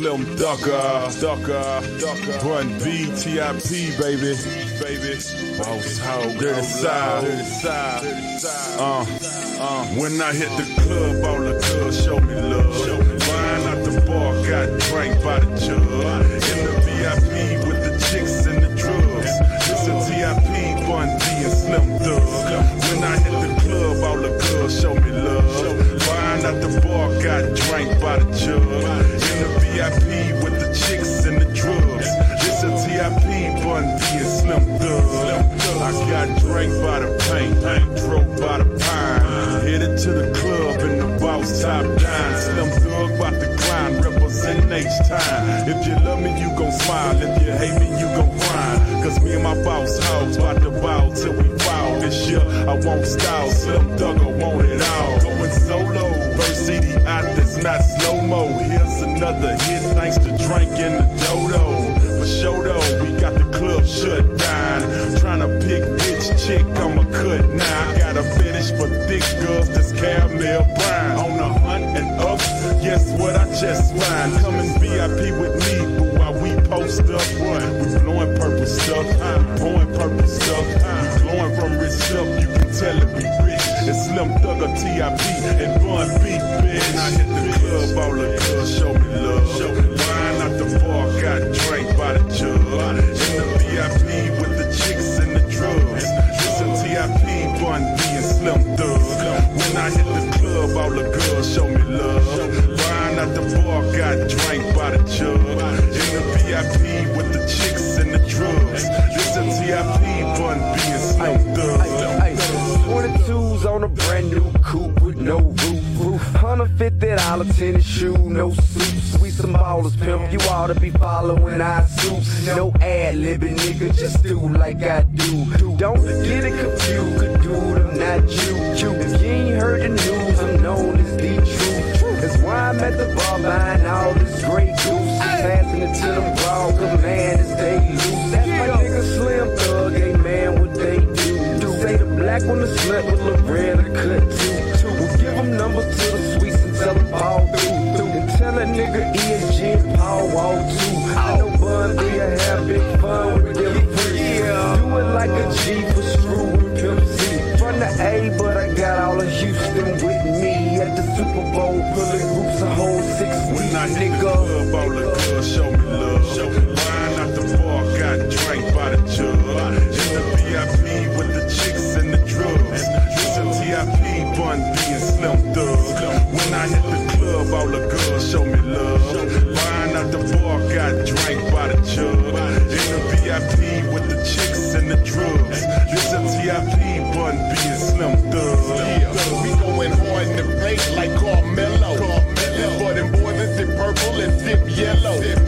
Slim Thugger, Thugger, Thugger. Bun B, baby, baby. Boss Hogg, side, dirty side, side. Uh, uh. When I hit the club, all the girls show me love. Wine out the bar, got drank by the jug. In the VIP with the chicks and the drugs. It's a T.I.P. Bun B and Slim Thug. When I hit the club, all the girls show me love. Wine out the bar, got drank by the jug. VIP with the chicks and the drugs. It's a T.I.P. Bun B and Slim Thug. I got drank by the paint, drove by the pine. Headed to the club in the boss top down. Slim Thug about to climb, representing H-Time. If you love me, you gon' smile. If you hate me, you gon' cry. Cause me and my boss hoes about to bow till we fall. This year, I won't style. Slim Thug, I want it all. Solo. First CD out that's not slow-mo. Here's another hit thanks to Drink and the Dodo. For sure though, we got the club shut down. Tryna pick bitch chick I'ma cut now. I got a fetish for thick girls that's caramel brown. On the hunt and up, guess what I just find? Come and VIP with me, boo, while we post up. We blowing purple stuff, pouring purple stuff. We glowing from rich stuff, you can tell it we rich. It's Slim Thugger, T.I.P. and Bun B, bitch. I hit the club, all the girls show me love. Wine out the bar, got drank by the jug. In the VIP with the chicks and the drugs. It's a T.I.P. Bun B and Slim Thug. When I hit the club, all the girls show me love. Wine out the bar, got drank by the jug. In the VIP with the chicks and the drugs. It's a T.I.P. Bun B and Slim Thug. Ay, 22s on a brand new coupe with no roof. roof. $150 tennis shoe, no suits. We some ballers, pimp. You ought to be following our suits. No ad libbing, nigga. Just do like I do. Don't get it confused. Dude, I'm not you. If you ain't heard the news, I'm known as the truth. That's why I'm at the bar buying all this Grey Goose. Passing it to them ball, cause man, it's say the black one the slut with Loretta cut too. We'll give them numbers to the sweets and tell them fall through. through. And tell a nigga ESG and Paul Wall too. I know Bun B, I have big fun with them free. Do it like a G for screw and Pimp C. From the A, but I got all of Houston with me. At the Super Bowl, pulling groups of whole six When I hit the nigga. club, all the girls show T.I.P. Bun B Slim Thug. When I hit the club, all the girls show me love. Wine out the bar, got drank by the jug. In the VIP with the chicks and the drugs. It's a T.I.P. Bun B and Slim Thug. Yeah, we going hard in the face like Carmelo. Carmelo. For them boys sip purple and sip yellow. Shorty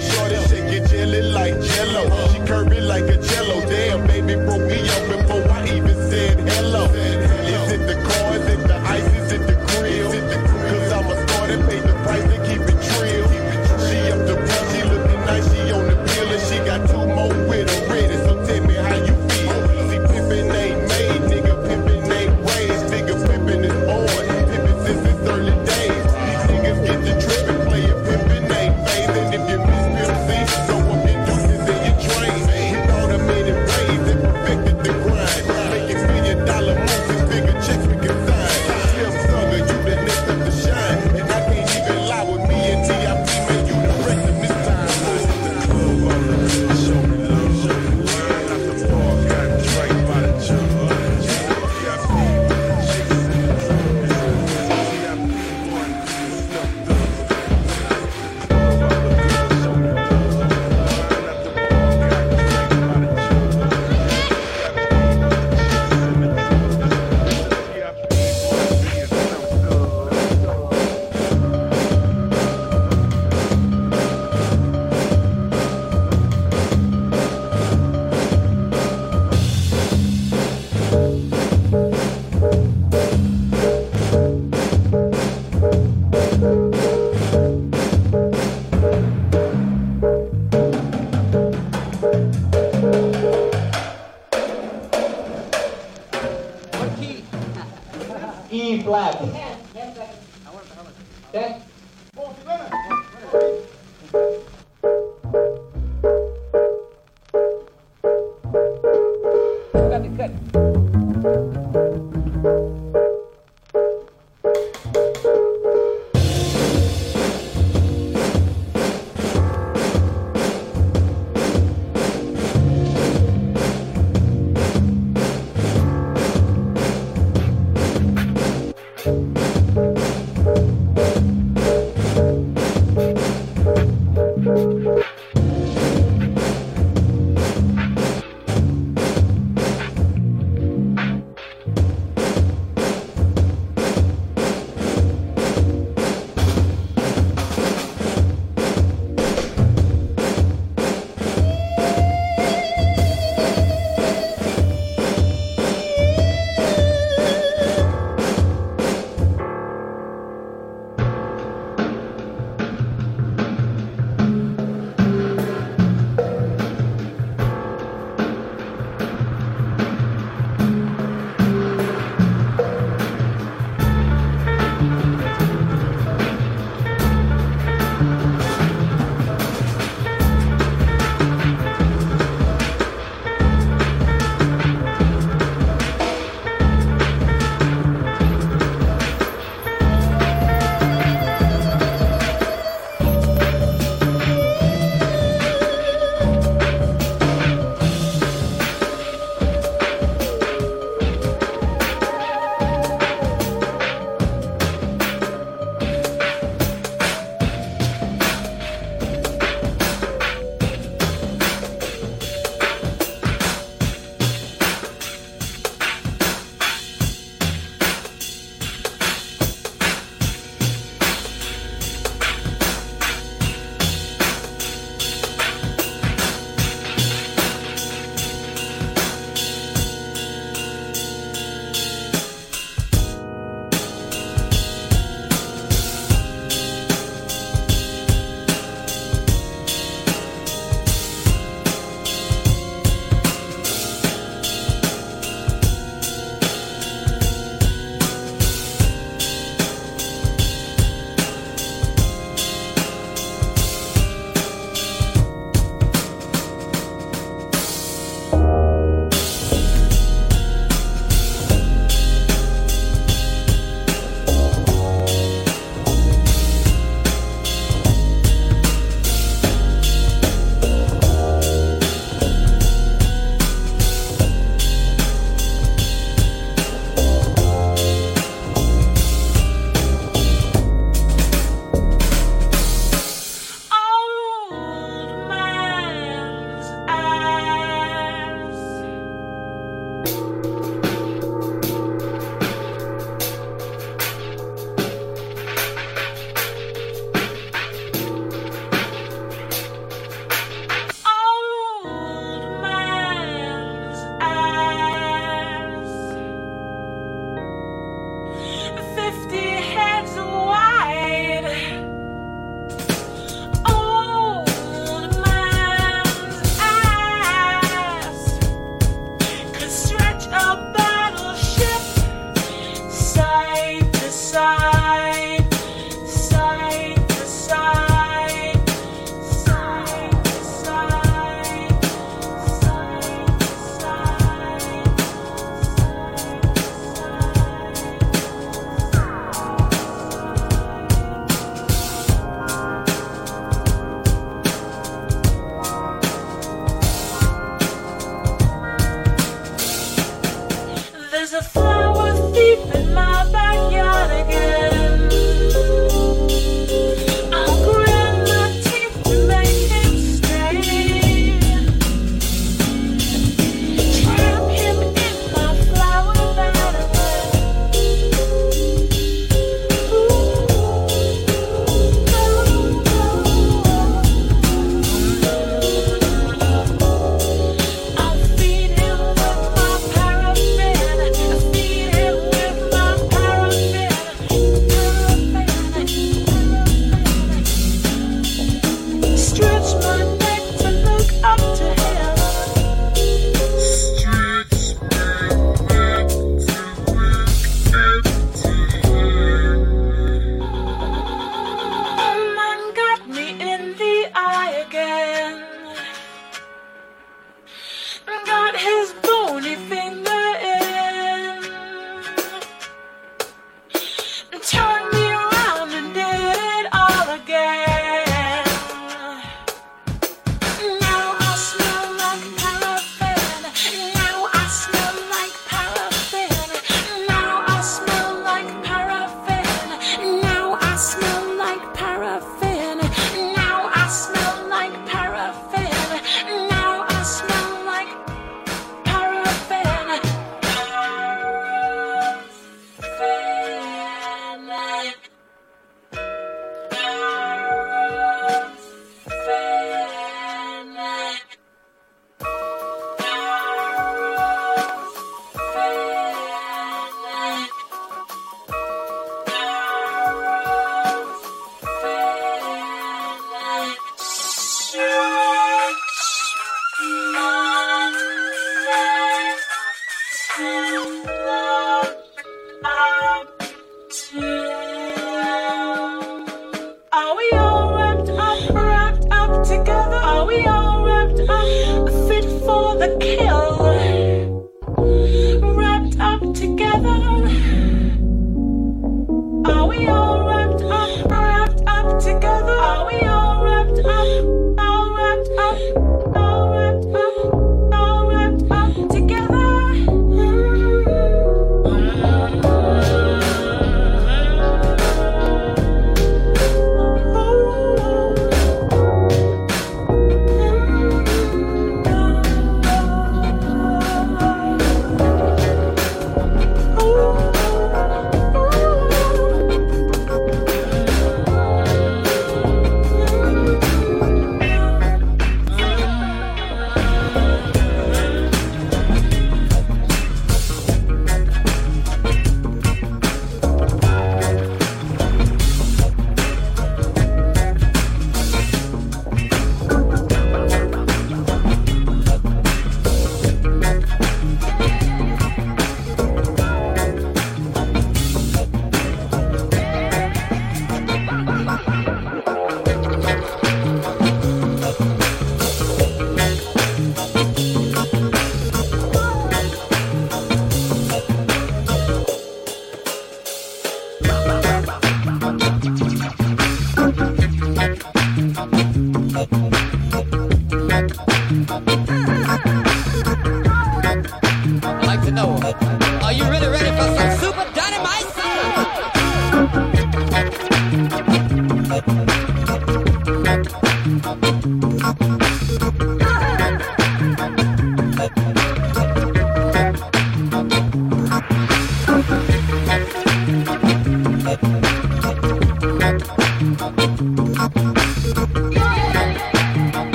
Bye.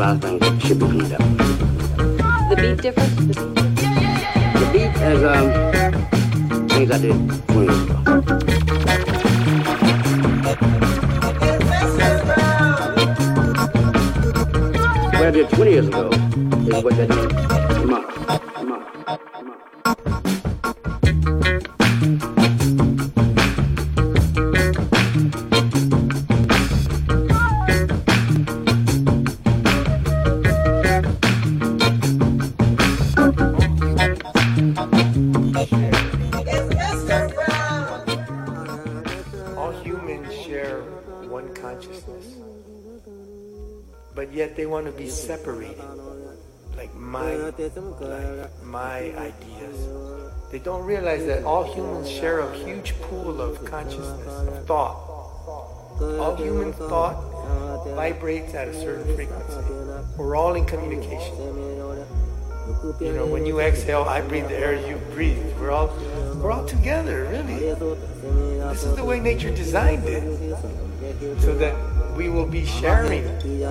last night. Like my ideas. They don't realize that all humans share a huge pool of consciousness, of thought. All human thought vibrates at a certain frequency. We're all in communication. You know, when you exhale, I breathe the air you breathe. We're all we're all together, really. This is the way nature designed it. So that we will be sharing together.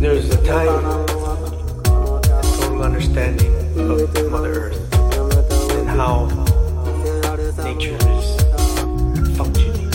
There's a time and total understanding of Mother Earth and how nature is functioning.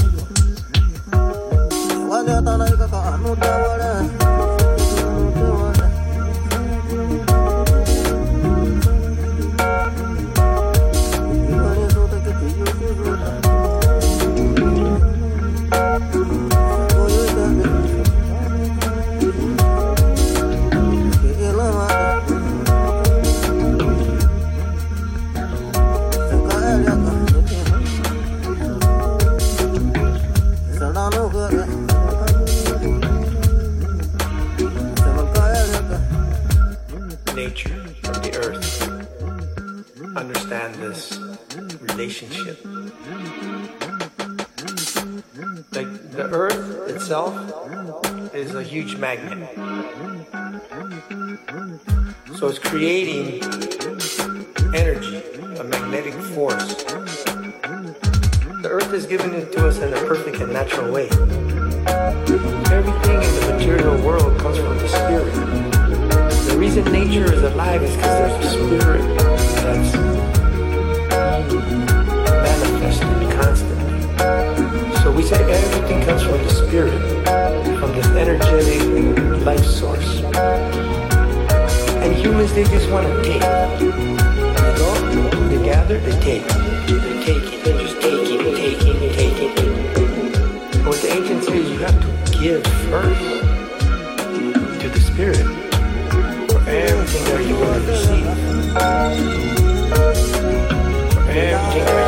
The earth understand this relationship. Like the earth itself is a huge magnet. So it's creating energy, a magnetic force. The earth is given it to us in a perfect and natural way. Everything in the material world comes from the spirit. The reason nature is alive is because there's a spirit that's manifested constantly. So we say everything comes from the spirit from this energetic life source. And humans, they just want to take. They go, they gather, they take. They're taking, they're just taking, taking, taking. But what the ancients say you have to give first to the spirit you. everything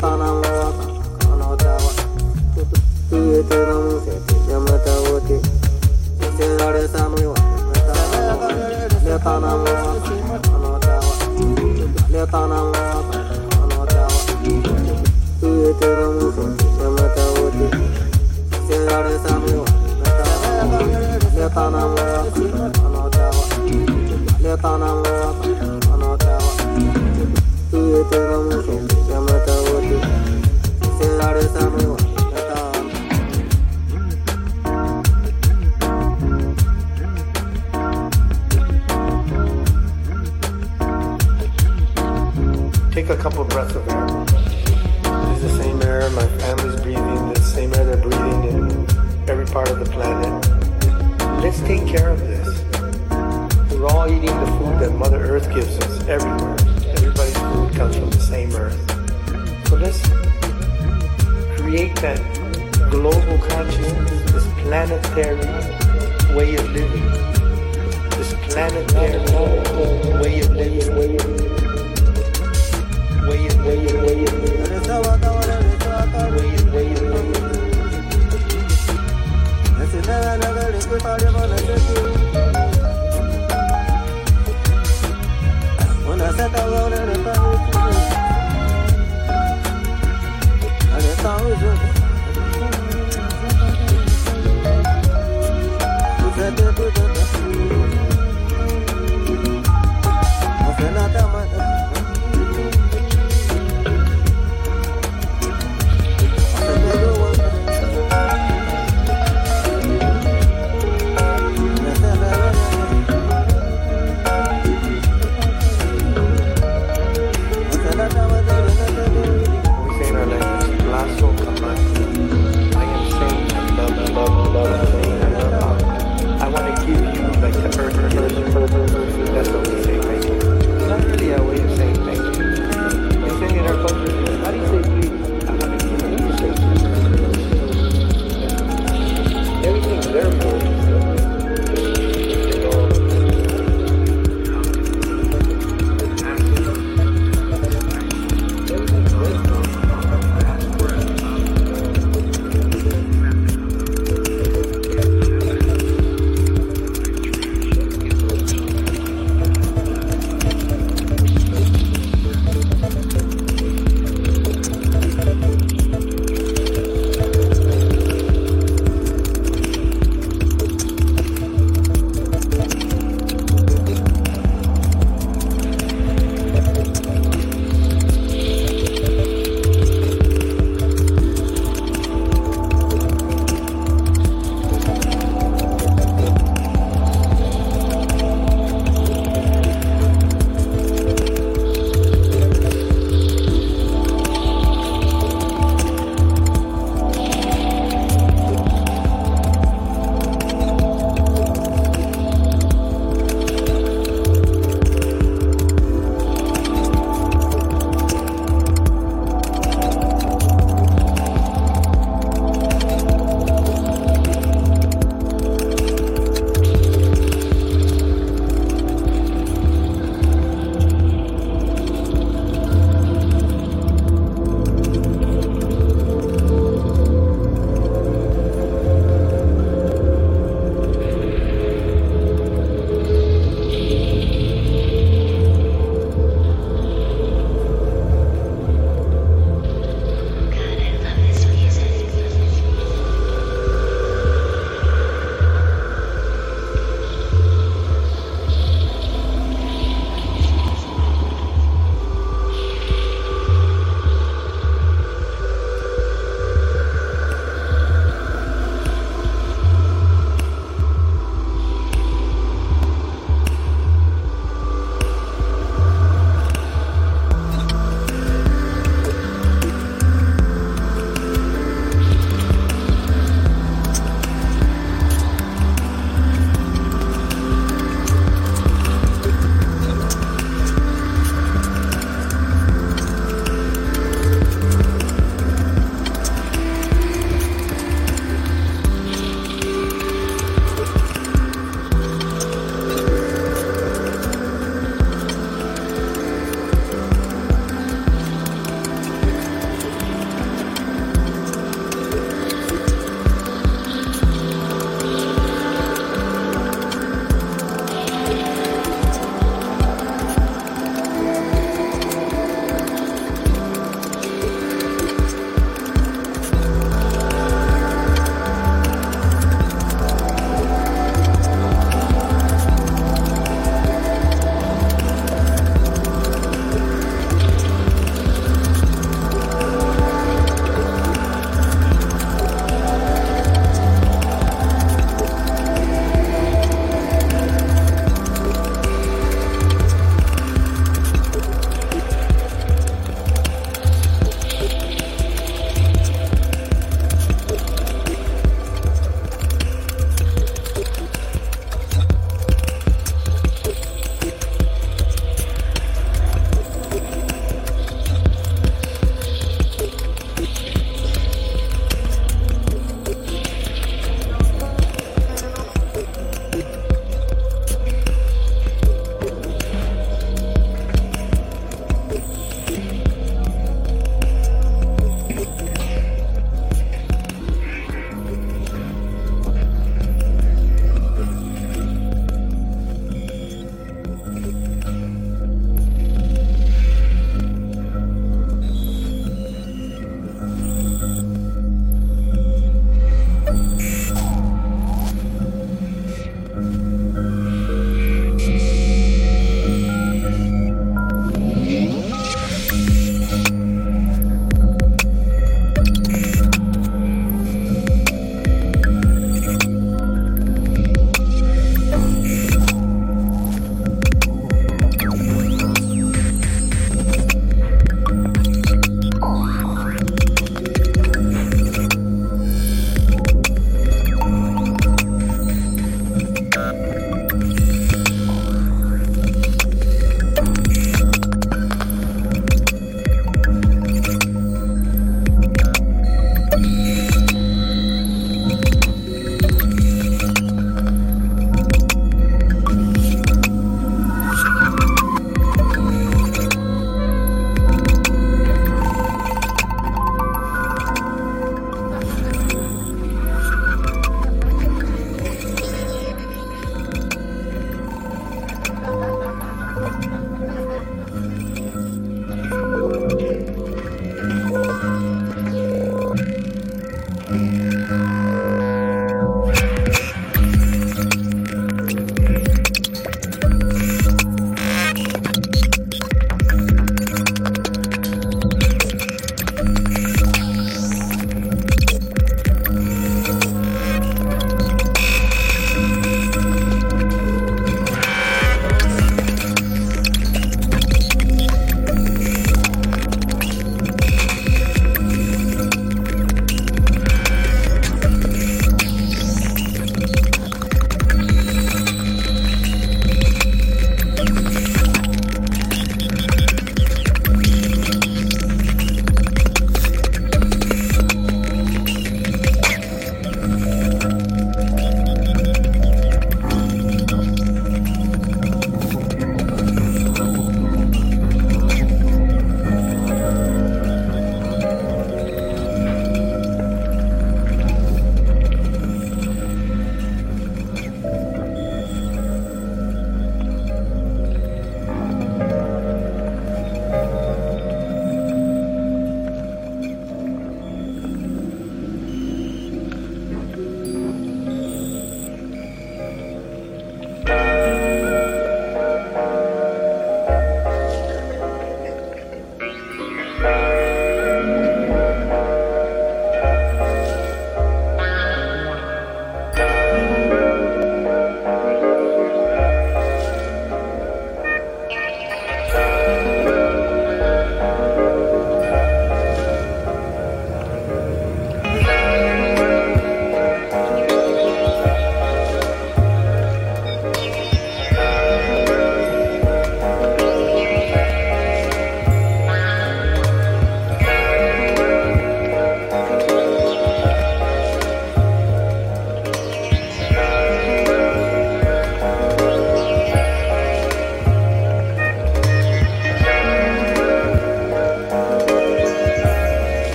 thought I love. planetary way of living. This planetary way of living. Way of way of way of way of way of living. When I set out on a I just always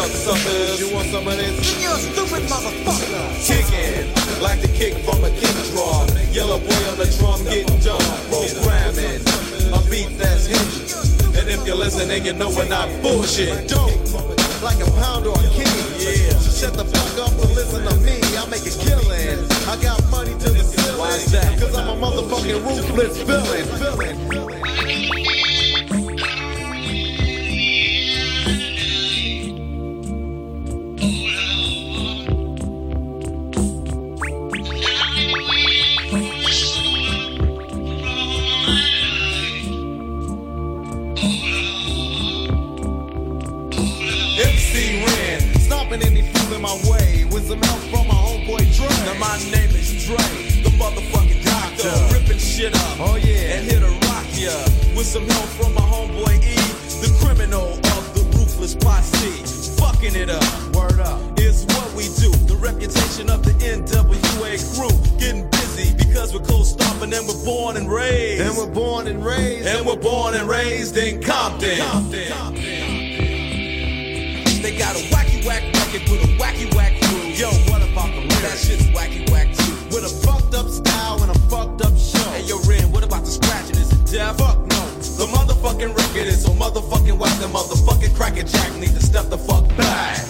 get up. What's up, suckers? You want some of this? Then you're a stupid motherfucker. Kicking like the kick from a kick drum. Yella boy on the drum getting done. Programming a beat that's hitting. And if you're listening, you know we're not bullshit. Dope, like a pound or a king. Yeah. Shut the fuck up and listen to me. I make a killing. I got money to the ceiling. Why's that? Cause I'm a motherfucking ruthless villain. villain. Some help from my homeboy E, the criminal of the ruthless posse. Fucking it up. Word up. Is what we do. The reputation of the NWA crew. Getting busy because we're cold stomping and we're born and raised. And we're born and raised. And we're born and raised in Compton. They got a wacky whack record with a wacky whack crew. Yo, what about the lyrics? That shit's wacky whack too. With a fucked up style and a fucked up show. Hey, yo, Ren, what about the scratching? Is it def? Fuck. The motherfucking record is so motherfucking whack. The motherfucking cracker jack need to step the fuck back.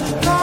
possession.